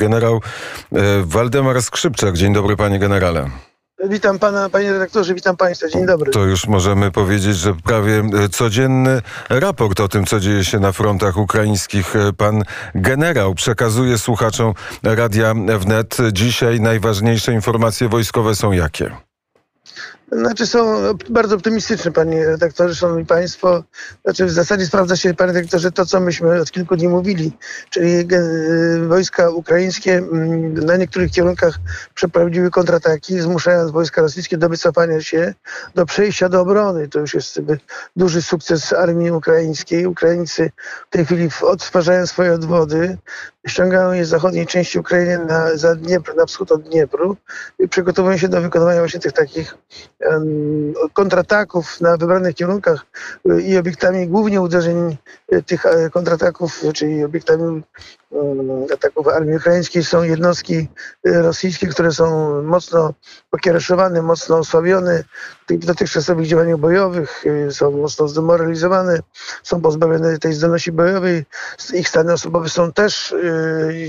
generał e, Waldemar Skrzypczak. Dzień dobry, panie generale. Witam pana, panie redaktorze, witam państwa. Dzień dobry. To już możemy powiedzieć, że prawie e, codzienny raport o tym, co dzieje się na frontach ukraińskich, e, pan generał przekazuje słuchaczom Radia Wnet. Dzisiaj najważniejsze informacje wojskowe są jakie? Znaczy są bardzo optymistyczne, panie redaktorze, szanowni państwo. Znaczy w zasadzie sprawdza się, panie redaktorze, to, co myśmy od kilku dni mówili, czyli e, wojska ukraińskie mm, na niektórych kierunkach przeprowadziły kontrataki, zmuszając wojska rosyjskie do wycofania się, do przejścia do obrony. To już jest duży sukces armii ukraińskiej. Ukraińcy w tej chwili odtwarzają swoje odwody, ściągają je z zachodniej części Ukrainy na, za Dniepr, na wschód od Dniepru i przygotowują się do wykonywania właśnie tych takich kontrataków na wybranych kierunkach y, i obiektami głównie uderzeń y, tych e, kontrataków, czyli obiektami ataków armii ukraińskiej są jednostki y, rosyjskie, które są mocno pokiereszowane, mocno osłabione. W dotychczasowych działaniach bojowych, są mocno zdemoralizowane, są pozbawione tej zdolności bojowej, ich stany osobowe są też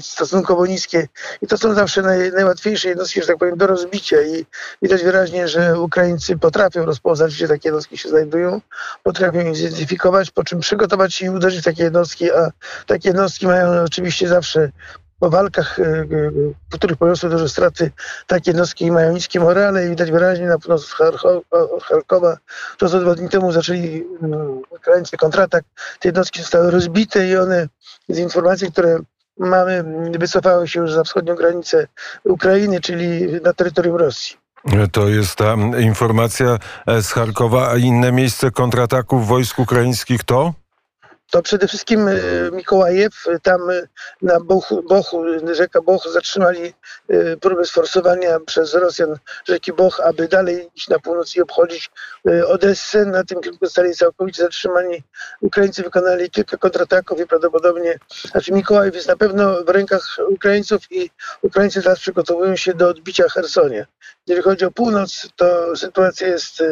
stosunkowo niskie i to są zawsze naj, najłatwiejsze jednostki, że tak powiem, do rozbicia. I widać wyraźnie, że Ukraińcy potrafią rozpoznać, gdzie takie jednostki się znajdują, potrafią je zidentyfikować, po czym przygotować się i uderzyć w takie jednostki, a takie jednostki mają oczywiście zawsze po walkach, e, e, w których poniosły duże straty, takie jednostki mają niskie morale i widać wyraźnie na północ od Charkowa, to co dwa dni temu zaczęli mm, Ukraińcy kontratak, te jednostki zostały rozbite i one z informacji, które mamy, wycofały się już za wschodnią granicę Ukrainy, czyli na terytorium Rosji. To jest ta informacja z Charkowa, a inne miejsce kontrataków wojsk ukraińskich to? To przede wszystkim e, Mikołajew, tam e, na Bochu, Bochu, rzeka Boch zatrzymali e, próbę sforsowania przez Rosjan rzeki Boch, aby dalej iść na północ i obchodzić Odessę. Na tym kierunku zostali całkowicie zatrzymani. Ukraińcy wykonali kilka kontrataków i prawdopodobnie, znaczy Mikołajew jest na pewno w rękach Ukraińców i Ukraińcy teraz przygotowują się do odbicia Hersonia. Jeżeli chodzi o północ, to sytuacja jest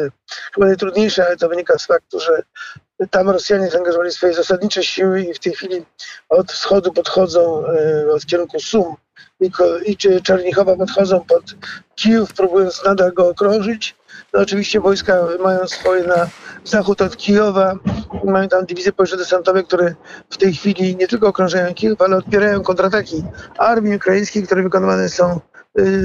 chyba najtrudniejsza, ale to wynika z faktu, że tam Rosjanie zaangażowali swoje zasadnicze siły i w tej chwili od wschodu podchodzą, e, od kierunku Sum i, i Czernichowa podchodzą pod Kijów, próbując nadal go okrążyć. No oczywiście wojska mają swoje na zachód od Kijowa, mają tam dywizje powietrzno-desantowe, które w tej chwili nie tylko okrążają Kijów, ale odpierają kontrataki armii ukraińskiej, które wykonywane są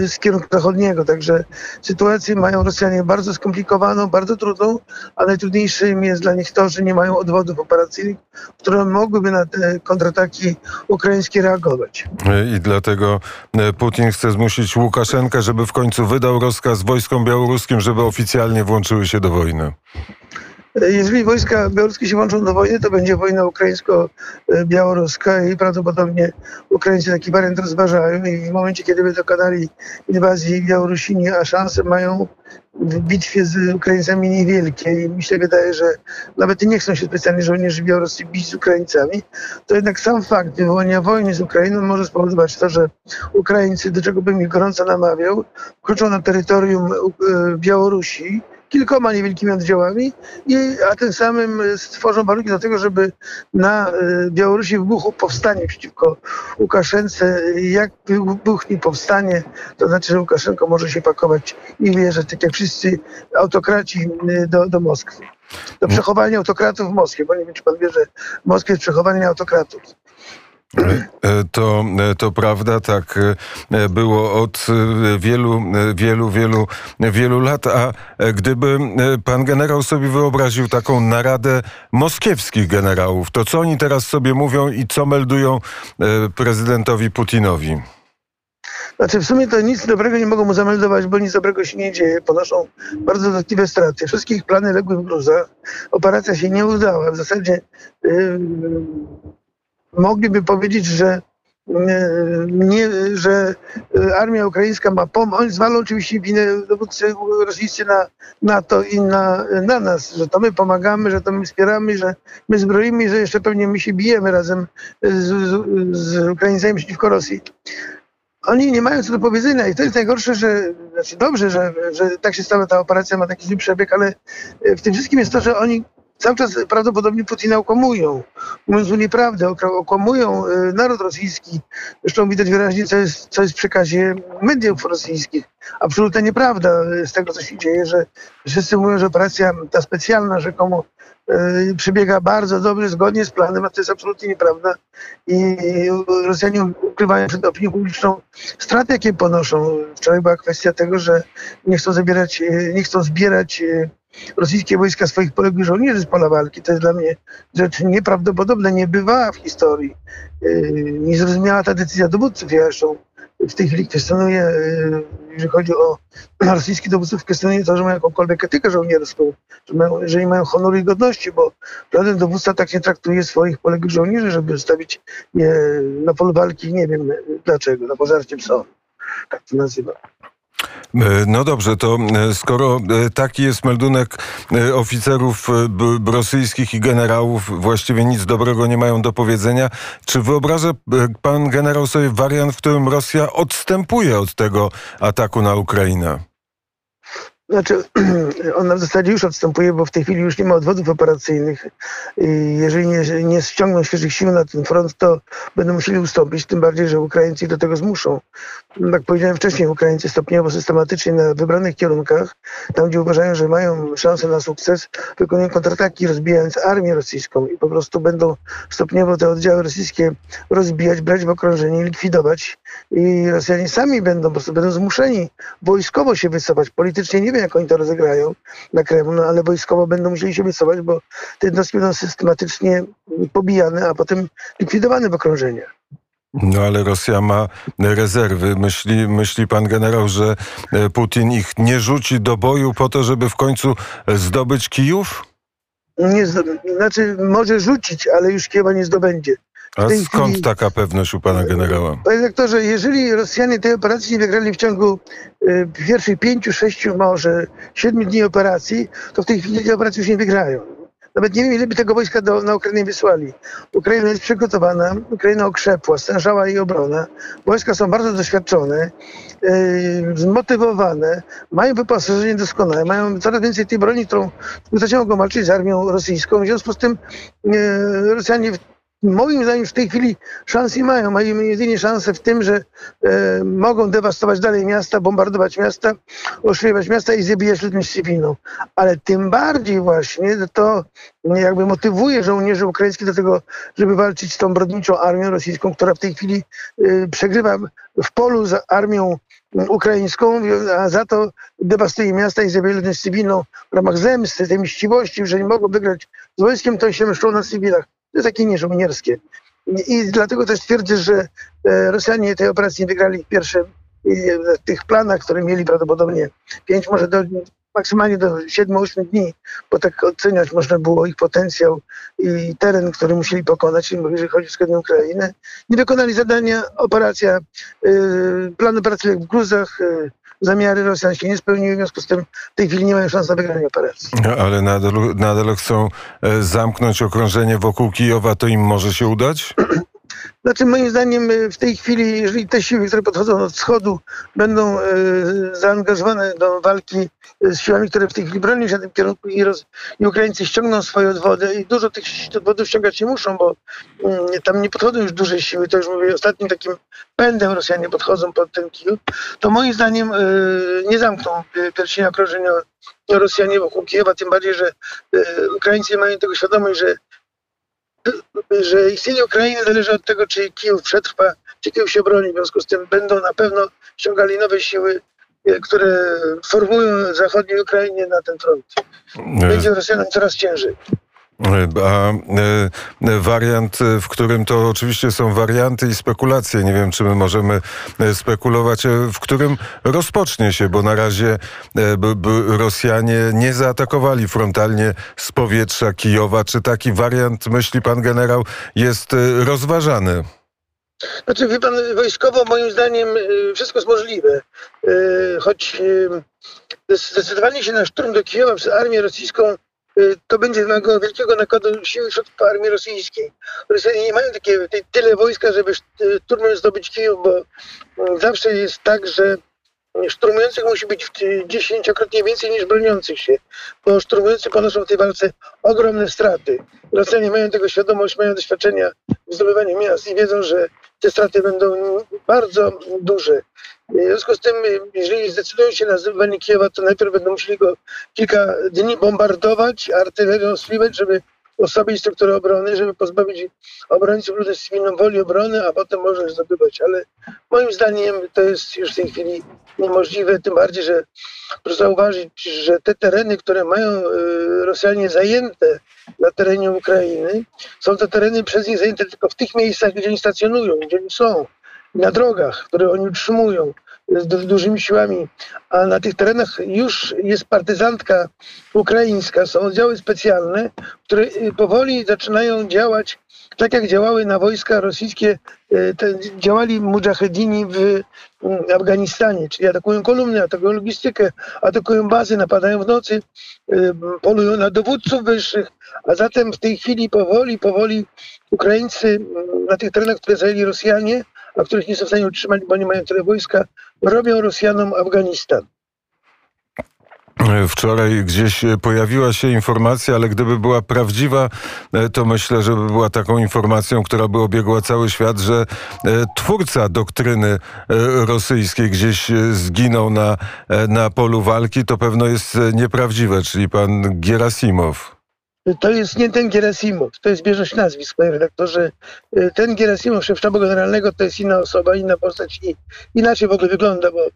z kierunku zachodniego. Także sytuację mają Rosjanie bardzo skomplikowaną, bardzo trudną, a najtrudniejszym jest dla nich to, że nie mają odwodów operacyjnych, które mogłyby na te kontrataki ukraińskie reagować. I dlatego e, Putin chce zmusić Łukaszenkę, żeby w końcu wydał rozkaz wojskom białoruskim, żeby oficjalnie włączyły się do wojny. Jeżeli wojska białoruskie się włączą do wojny, to będzie wojna ukraińsko-białoruska i prawdopodobnie Ukraińcy taki wariant rozważają i w momencie, kiedy by dokonali inwazji Białorusini, a szanse mają w bitwie z Ukraińcami niewielkie i mi się wydaje, że nawet nie chcą się specjalnie żołnierzy białoruscy bić z Ukraińcami, to jednak sam fakt wywołania wojny z Ukrainą może spowodować to, że Ukraińcy, do czego bym ich gorąco namawiał, wkroczą na terytorium e, Białorusi, kilkoma niewielkimi oddziałami, i, a tym samym stworzą warunki do tego, żeby na e, Białorusi wybuchło powstanie przeciwko Łukaszence. Jak wybuchnie powstanie, to znaczy, że Łukaszenko może się pakować i wjeżdżać, tak jak wszyscy autokraci, e, do, do Moskwy. Do przechowania autokratów w Moskwie, bo nie wiem, czy pan wie, że w Moskwie jest przechowanie autokratów. E, to, e, to prawda, tak e, było od wielu, wielu, wielu, wielu lat. A gdyby pan generał sobie wyobraził taką naradę moskiewskich generałów, to co oni teraz sobie mówią i co meldują prezydentowi Putinowi? Znaczy w sumie to nic dobrego nie mogą mu zameldować, bo nic dobrego się nie dzieje. Ponoszą bardzo dotkliwe straty. Wszystkie ich plany legły w gruzach. Operacja się nie udała. W zasadzie yy, mogliby powiedzieć, że e, nie, że e, armia ukraińska ma pomóc. Oni zwalą oczywiście winę dowódcy rosyjscy na NATO i na, na nas, że to my pomagamy, że to my wspieramy, że my zbroimy, że jeszcze pewnie my się bijemy razem z, z, z Ukraińcami przeciwko Rosji. Oni nie mają co do powiedzenia i to jest najgorsze, że, znaczy dobrze, że, że tak się stała ta operacja, ma taki zły przebieg, ale w tym wszystkim jest to, że oni cały czas prawdopodobnie Putina okłamują. Mówiąc mu nieprawdę, okłamują y, naród rosyjski. Zresztą widać wyraźnie, co jest, co jest w przekazie mediów rosyjskich. Absolutna nieprawda z tego, co się dzieje, że wszyscy mówią, że operacja ta specjalna rzekomo przebiega bardzo dobrze, zgodnie z planem, a to jest absolutnie nieprawda. I Rosjanie ukrywają przed opinią publiczną straty, jakie ponoszą. Wczoraj była kwestia tego, że nie chcą zabierać, y, nie chcą zbierać rosyjskie wojska swoich poległych żołnierzy z pola walki. To jest dla mnie rzecz nieprawdopodobna, nie bywała w historii. Niezrozumiała ta decyzja dowódców. Ja zresztą w tej chwili kwestionuję, yy, jeżeli chodzi o rosyjskich dowódców, kwestionuję to, że mają jakąkolwiek etykę żołnierską, że, mają, że mają honoru i godności, bo żaden dowódca tak nie traktuje swoich poległych żołnierzy, żeby stawić je na polu walki. Nie wiem dlaczego, na pożarcie psa. Tak to nazywam. E, no dobrze, to e, skoro e, taki jest meldunek oficerów rosyjskich i generałów, właściwie nic dobrego nie mają do powiedzenia, czy wyobraża pan generał sobie wariant, w którym Rosja odstępuje od tego ataku na Ukrainę? Znaczy, ona w zasadzie już odstępuje, bo w tej chwili już nie ma odwodów operacyjnych. Jeżeli nie, nie ściągną świeżych sił na ten front, to będą musieli ustąpić, tym bardziej, że Ukraińcy do tego zmuszą. Jak powiedziałem wcześniej, Ukraińcy stopniowo, systematycznie na wybranych kierunkach, tam gdzie uważają, że mają szansę na sukces, wykonują kontrataki, rozbijając armię rosyjską i po prostu będą stopniowo te oddziały rosyjskie rozbijać, brać w okrążenie, likwidować. I Rosjanie sami będą po prostu będą zmuszeni wojskowo się wycofać. Politycznie nie wiem, jak oni to rozegrają na Kremlu, no ale wojskowo będą musieli się wycofać, bo te jednostki będą systematycznie pobijane, a potem likwidowane w okrążeniach. No ale Rosja ma rezerwy. Myśli, myśli pan generał, że e, Putin ich nie rzuci do boju po to, żeby w końcu zdobyć Kijów? Nie, znaczy może rzucić, ale już Kijowa nie zdobędzie. A skąd chwili, taka pewność u pana generała? Panie doktorze, jeżeli Rosjanie tej operacji nie wygrali w ciągu y, pierwszych pięciu, sześciu, może siedmiu dni operacji, to w tej chwili tej operacji już nie wygrają. Nawet nie wiem, ile by tego wojska do, na Ukrainę wysłali. Ukraina jest przygotowana, Ukraina okrzepła, stężała jej obrona. Wojska są bardzo doświadczone, yy, zmotywowane, mają wyposażenie doskonałe, mają coraz więcej tej broni, którą mogą walczyć z armią rosyjską. W związku z tym yy, Rosjanie moim zdaniem w tej chwili szans nie mają. Mają jedynie szansę w tym, że e, mogą dewastować dalej miasta, bombardować miasta, oszczeliwać miasta i zabijać ludność cywilną. Ale tym bardziej właśnie to jakby motywuje żołnierzy ukraińskich do tego, żeby walczyć z tą brodniczą armią rosyjską, która w tej chwili e, przegrywa w polu z armią ukraińską, a za to dewastuje miasta i zabija ludność cywilną w ramach zemsty, tej mściwości, że nie mogą wygrać z wojskiem, to się mszczą na cywilach. To jest takie nieżołnierskie. I dlatego też twierdzę, że e, Rosjanie tej operacji nie wygrali w pierwszym w tych planach, które mieli prawdopodobnie 5, może do, maksymalnie do 7-8 dni, bo tak oceniać można było ich potencjał i teren, który musieli pokonać, jeżeli chodzi o wschodnią Ukrainę. Nie wykonali zadania, operacja, y, plan operacyjny w Gruzach, zamiary Rosjan się nie spełniły, w związku z tym w tej chwili nie mają szans na wygranie operacji. No, ale nadal, nadal chcą e, zamknąć okrążenie wokół Kijowa, to im może się udać? Znaczy moim zdaniem y, w tej chwili, jeżeli te siły, które podchodzą od wschodu będą e, zaangażowane do walki z siłami, które w tej chwili bronią się na tym kierunku i, roz, i Ukraińcy ściągną swoje odwody i dużo tych odwodów ściągać nie muszą, bo mm, tam nie podchodzą już duże siły, to już mówię, ostatnim takim pędem Rosjanie podchodzą pod ten Kijów, to moim zdaniem nie zamkną pierścienia okrążenia Rosjanie wokół Kijowa, tym bardziej, że Ukraińcy mają tego świadomość, że że istnienie Ukrainy zależy od tego, czy Kijów przetrwa, czy Kijów się broni. W związku z tym będą na pewno ściągali nowe siły, e, które formują zachodniej Ukrainie na ten front. Będzie Rosjanom coraz ciężej. A e, wariant, w którym to oczywiście są warianty i spekulacje, nie wiem, czy my możemy e, spekulować, e, w którym rozpocznie się, bo na razie Rosjanie nie zaatakowali frontalnie z powietrza Kijowa. Czy taki wariant, myśli pan generał, jest rozważany? Znaczy, wie pan, wojskowo moim zdaniem wszystko jest możliwe. Choć zdecydowanie się na szturm do Kijowa przez armię rosyjską to będzie wymagało wielkiego nakładu sił środków armii rosyjskiej. Rosjanie nie mają takie, tyle wojska, żeby szturmem zdobyć Kijów, bo zawsze jest tak, że szturmujących musi być dziesięciokrotnie więcej niż broniących się, bo szturmujący ponoszą w tej walce ogromne straty. Rosjanie mają tego świadomość, mają doświadczenia w zdobywaniu miast i wiedzą, że te straty będą bardzo duże. W związku z tym, jeżeli zdecydują się na zdobywanie Kijowa, to najpierw będą musieli go kilka dni bombardować, artylerią ostrzeliwać, żeby osłabić strukturę obrony, żeby pozbawić obrońców ludności cywilną woli obrony, a potem można zdobywać. Ale moim zdaniem to jest już w tej chwili niemożliwe, tym bardziej, że proszę zauważyć, że te tereny, które mają y, Rosjanie zajęte na terenie Ukrainy, są to tereny przez nich zajęte tylko w tych miejscach, gdzie oni stacjonują, gdzie oni są, na drogach, które oni utrzymują z dużymi siłami, a na tych terenach już jest partyzantka ukraińska, są oddziały specjalne, które y, powoli zaczynają działać tak jak działały na wojska rosyjskie, y, działali mujahedini w mm, Afganistanie, czyli atakują kolumny, atakują logistykę, atakują bazy, napadają w nocy, y, polują na dowódców wyższych, a zatem w tej chwili powoli, powoli Ukraińcy mm, na tych terenach, które zajęli Rosjanie, a których nie są w stanie utrzymać, bo nie mają tyle wojska, robią Rosjanom Afganistan. Wczoraj gdzieś pojawiła się informacja, ale gdyby była prawdziwa, e, to myślę, że by była taką informacją, która by obiegła cały świat, że e, twórca doktryny e, rosyjskiej gdzieś zginął na, na polu walki. To pewno jest nieprawdziwe, czyli pan Gerasimow. To jest nie ten Gerasimow, to jest bieżność nazwisk, panie redaktorze. Y, ten Gerasimow, szef sztabu generalnego, to jest inna osoba, inna postać i inaczej w ogóle wygląda, bo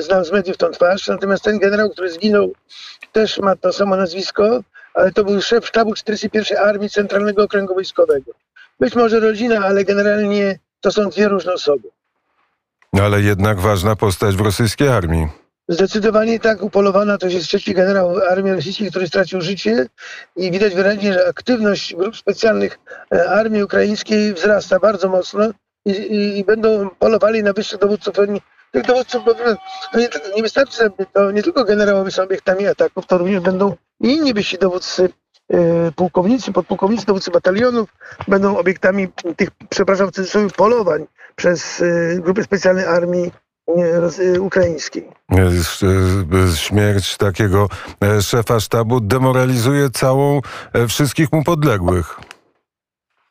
znam z mediów tą twarz. Natomiast ten generał, który zginął, też ma to samo nazwisko, ale to był szef sztabu 41 Armii Centralnego Okręgu Wojskowego. Być może rodzina, ale generalnie to są dwie różne osoby. Ale jednak ważna postać w rosyjskiej armii. Zdecydowanie tak, upolowana to jest trzeci generał armii rosyjskiej, który stracił życie i widać wyraźnie, że aktywność grup specjalnych e, armii ukraińskiej wzrasta bardzo mocno i, i, i będą polowali na wyższych dowódców. Oni, tych dowódców to nie, nie wystarczy, to nie tylko generałowie są obiektami ataków, to również będą i inni wyżsi dowódcy e, pułkownicy, podpułkownicy, dowódcy batalionów będą obiektami tych, przepraszam, w cudzysłowie, polowań przez e, grupy specjalne armii ukraińskiej. Śmierć takiego e, szefa sztabu demoralizuje całą e, wszystkich mu podległych.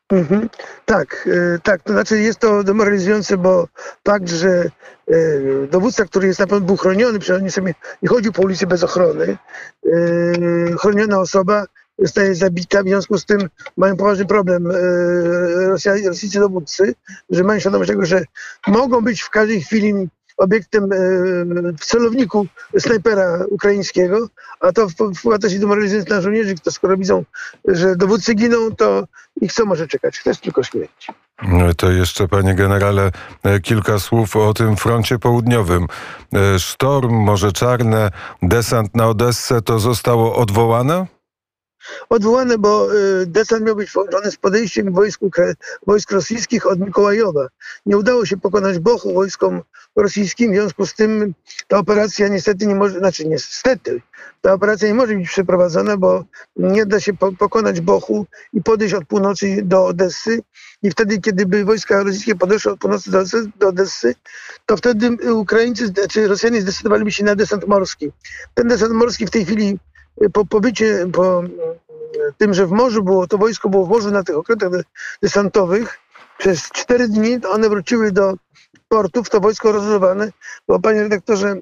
Mhm. Tak, e, tak. To znaczy jest to demoralizujące, bo fakt, że dowódca, który jest na pewno był chroniony, przecież nie, sobie nie chodził po ulicy bez ochrony, chroniona osoba zostaje zabita, w związku z tym mają poważny problem Rosjanie, rosyjscy dowódcy, że mają świadomość tego, że mogą być w każdej chwili obiektem e, w celowniku snajpera ukraińskiego, a to wpływa też i demoralizując na żołnierzy, to skoro widzą, że dowódcy giną, to ich co może czekać? To jest tylko śmierć. To jeszcze, panie generale, e, kilka słów o tym froncie południowym. E, sztorm, Morze Czarne, desant na Odessę, to zostało odwołane? Odwołane, bo y, desant miał być połączony z podejściem wojsk, wojsk rosyjskich od Mikołajowa. Nie udało się pokonać Bochu wojskom rosyjskim, w związku z tym ta operacja niestety nie może, znaczy niestety, ta operacja nie może być przeprowadzona, bo nie da się po, pokonać Bochu i podejść od północy do Odessy. I wtedy, kiedy by wojska rosyjskie podeszły od północy do do Odessy to wtedy Ukraińcy, czy Rosjanie zdecydowaliby się na desant morski. Ten desant morski w tej chwili po pobycie, po tym, że w morzu było, to wojsko było w morzu na tych okrętach desantowych, przez cztery dni one wróciły do portów, to wojsko rozerwane, bo panie redaktorze,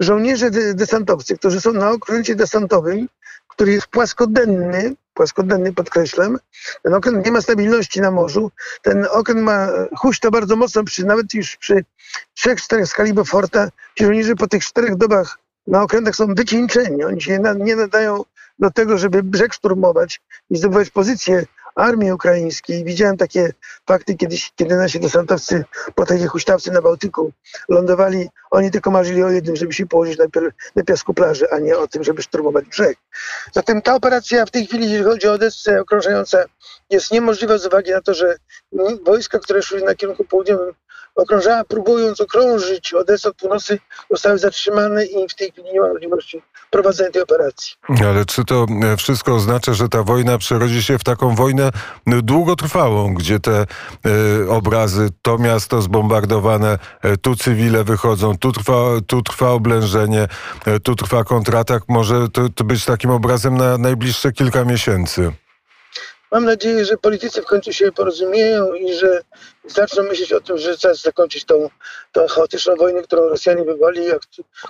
żołnierze desantowcy, którzy są na okręcie desantowym, który jest płaskodenny, płaskodenny podkreślam, ten okręt nie ma stabilności na morzu, ten okręt ma huśta bardzo mocno, przy, nawet już przy trzech, czterech skali Beauforta, ci żołnierze po tych czterech dobach na okrętach są wycieńczeni. Oni się nie nadają do tego, żeby brzeg szturmować i zdobywać pozycje armii ukraińskiej. Widziałem takie fakty kiedyś, kiedy nasi desantowcy po takiej huśtawce na Bałtyku lądowali. Oni tylko marzyli o jednym, żeby się położyć na, na piasku plaży, a nie o tym, żeby szturmować brzeg. Zatem ta operacja w tej chwili, jeżeli chodzi o Odessę okrążająca, jest niemożliwa z uwagi na to, że wojska, które szły na kierunku południowym, okrążała, próbując okrążyć Odessę od północy, zostały zatrzymane i w tej chwili nie ma możliwości prowadzenia tej operacji. Ale czy to e, wszystko oznacza, że ta wojna przerodzi się w taką wojnę długotrwałą, gdzie te e, obrazy, to miasto zbombardowane, e, tu cywile wychodzą, tu trwa, tu trwa oblężenie, e, tu trwa kontratak, może to, to być takim obrazem na najbliższe kilka miesięcy? Mam nadzieję, że politycy w końcu się porozumieją i że zaczną myśleć o tym, że czas zakończyć tą, tą chaotyczną wojnę, którą Rosjanie wywołali, a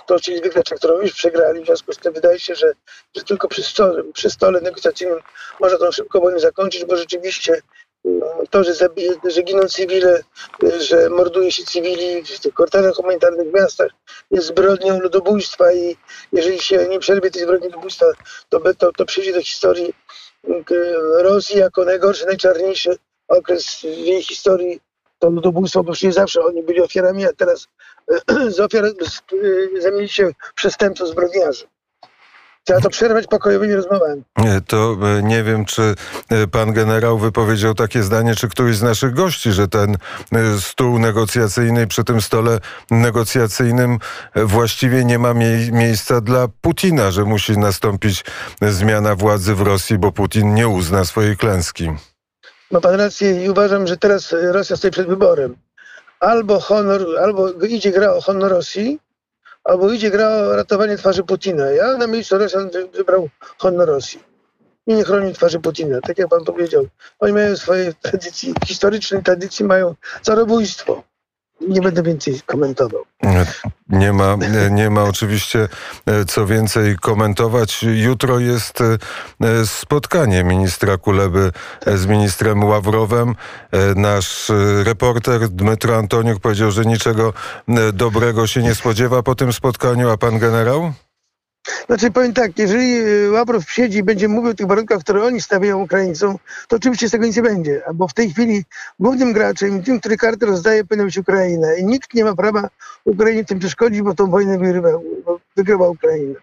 którą chcieli wygrać, a którą już przegrali. W związku z tym wydaje się, że, że tylko przy stole, przy stole negocjacyjnym można tą szybką wojnę zakończyć, bo rzeczywiście no, to, że, zabije, że giną cywile, że morduje się cywili w tych kwartalach humanitarnych w miastach, jest zbrodnią ludobójstwa i jeżeli się nie przerwie tej zbrodni ludobójstwa, to, to, to przyjdzie do historii Rosji jako najgorszy, najczarniejszy okres w jej historii. To ludobójstwo, bo przecież zawsze oni byli ofiarami, a teraz z ofiar zamienili się przestępców, zbrodniarzy. Trzeba to przerwać pokojowymi rozmowami. To e, nie wiem, czy e, pan generał wypowiedział takie zdanie, czy któryś z naszych gości, że ten e, stół negocjacyjny przy tym stole negocjacyjnym właściwie nie ma mie miejsca dla Putina, że musi nastąpić zmiana władzy w Rosji, bo Putin nie uzna swojej klęski. Ma pan rację i uważam, że teraz Rosja stoi przed wyborem. Albo honor, albo idzie gra o honor Rosji, albo idzie gra o ratowanie twarzy Putina. Ja na miejscu Rosjan wybrał honor Rosji. I nie chroni twarzy Putina, tak jak pan powiedział. Oni mają swoje tradycje, historyczne tradycje mają zarobójstwo. Nie będę więcej komentował. Nie ma, nie ma oczywiście e, co więcej komentować. Jutro jest e, spotkanie ministra Kuleby z ministrem Ławrowem. E, nasz reporter Dmytro Antoniuk powiedział, że niczego dobrego się nie spodziewa po tym spotkaniu, a pan generał? Znaczy powiem tak, jeżeli y, Ławrow siedzi i będzie mówił o tych warunkach, które oni stawiają Ukraińcom, to oczywiście z tego nic nie będzie. Bo w tej chwili głównym graczem, tym, który kartę rozdaje, powinna być Ukraina. I nikt nie ma prawa Ukrainie tym przeszkodzić, bo tą wojnę wygrywa, wygrywa Ukraina.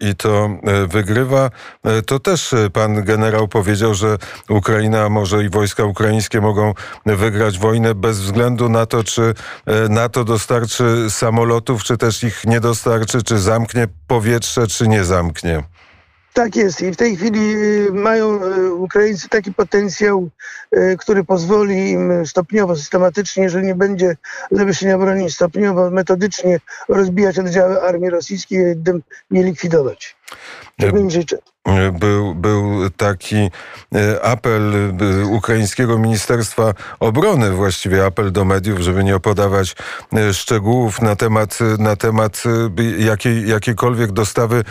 I to e, wygrywa. E, to też e, pan generał powiedział, że Ukraina, może i wojska ukraińskie mogą wygrać wojnę bez względu na to, czy NATO dostarczy samolotów, czy też ich nie dostarczy, czy zamknie powietrze, czy nie zamknie. Tak jest i w tej chwili y, mają y, Ukraińcy taki potencjał, y, który pozwoli im stopniowo, systematycznie, jeżeli nie będzie zawieszenia broni, stopniowo, metodycznie rozbijać oddziały armii rosyjskiej i nie likwidować. Tego im życzę był, był taki e, apel e, ukraińskiego Ministerstwa Obrony, właściwie apel do mediów, żeby nie opodawać e, szczegółów na temat, na temat jakiej, jakiejkolwiek dostawy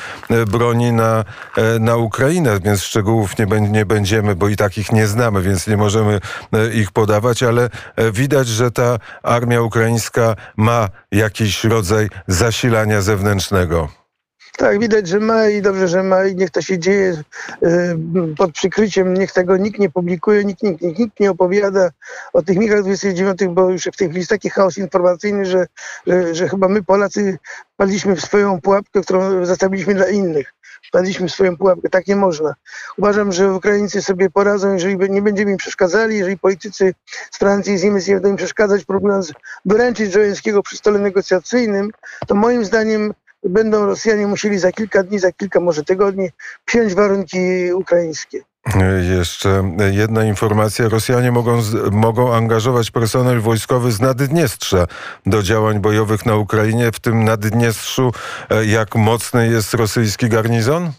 broni na, na Ukrainę, więc szczegółów nie, nie będziemy, bo i takich nie znamy, więc nie możemy ich podawać, ale widać, że ta armia ukraińska ma jakiś rodzaj zasilania zewnętrznego. Tak, widać, że ma i dobrze, że ma i niech to się dzieje y, pod przykryciem, niech tego nikt nie publikuje, nikt, nikt, nikt, nikt nie opowiada o tych migach 29, bo już w tej chwili jest taki chaos informacyjny, że, że, że chyba my Polacy padliśmy w swoją pułapkę, którą zostawiliśmy dla innych. Padliśmy w swoją pułapkę, tak nie można. Uważam, że Ukraińcy sobie poradzą, jeżeli nie będziemy im przeszkadzali, jeżeli politycy z Francji i z Niemiec nie będą im przeszkadzać, próbując wyręczyć Żołęskiego przy stole negocjacyjnym, to moim zdaniem będą Rosjanie musieli za kilka dni, za kilka może tygodni przyjąć warunki ukraińskie. Jeszcze jedna informacja. Rosjanie mogą, mogą angażować personel wojskowy z Naddniestrza do działań bojowych na Ukrainie. W tym Naddniestrzu e, jak mocny jest rosyjski garnizon?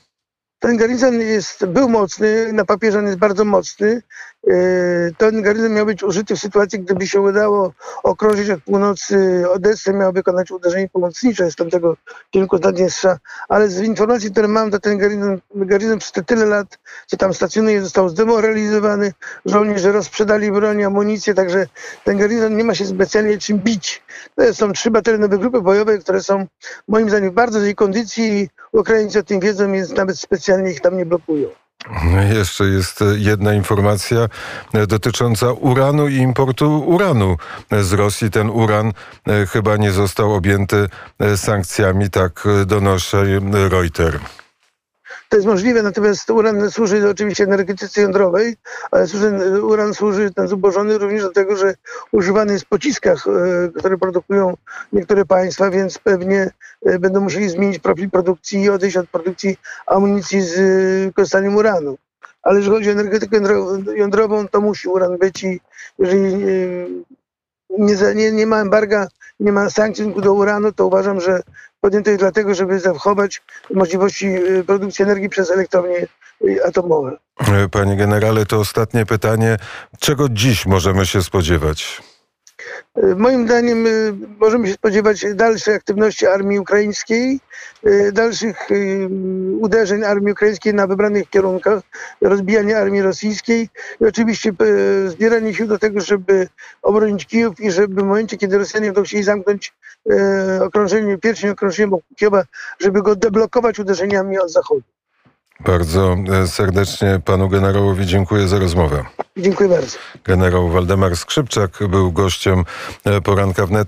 Ten garnizon jest, był mocny, na papierze on jest bardzo mocny. E, ten garnizon miał być użyty w sytuacji, gdyby się udało okrążyć od północy Odessę, miał wykonać uderzenie pomocnicze z tamtego kierunku Naddniestrza, ale z informacji, które mam, to ten garnizon, przez te tyle lat, co tam stacjonuje, został zdemoralizowany, żołnierze rozprzedali broń, amunicję, także ten garnizon nie ma się specjalnie czym bić. To są trzy baterenowe grupy bojowe, które są moim zdaniem w bardzo złej kondycji i Ukraińcy o tym wiedzą, więc nawet specjalnie ich tam nie blokują. Jeszcze jest jedna informacja dotycząca uranu i importu uranu z Rosji. Ten uran e, chyba nie został objęty e, sankcjami, tak donosi Reuters. To jest możliwe, natomiast uran służy oczywiście energetyce jądrowej, ale służy, uran służy, ten zubożony również do tego, że używany jest w pociskach, e, które produkują niektóre państwa, więc pewnie e, będą musieli zmienić profil produkcji i odejść od produkcji amunicji z e, korzystaniem uranu. Ale jeżeli chodzi o energetykę jądro- jądrową, to musi uran być i jeżeli nie, nie, nie ma embarga, nie ma sankcji do uranu, to uważam, że podjęto je dlatego, żeby zachować możliwości e, produkcji energii przez elektrownie e, atomowe. E, Panie generale, to ostatnie pytanie. Czego dziś możemy się spodziewać? E, Moim zdaniem e, możemy się spodziewać dalszej aktywności armii ukraińskiej, e, dalszych uderzeń armii ukraińskiej na wybranych kierunkach, rozbijania armii rosyjskiej i oczywiście zbieranie sił do tego, żeby obronić Kijów i żeby w momencie, kiedy Rosjanie będą chcieli zamknąć okrążenie, pierścień okrążenia wokół Kijowa, żeby go deblokować uderzeniami od zachodu. Bardzo e, serdecznie panu generałowi dziękuję za rozmowę. Dziękuję bardzo. Generał Waldemar Skrzypczak był gościem e, poranka wnet.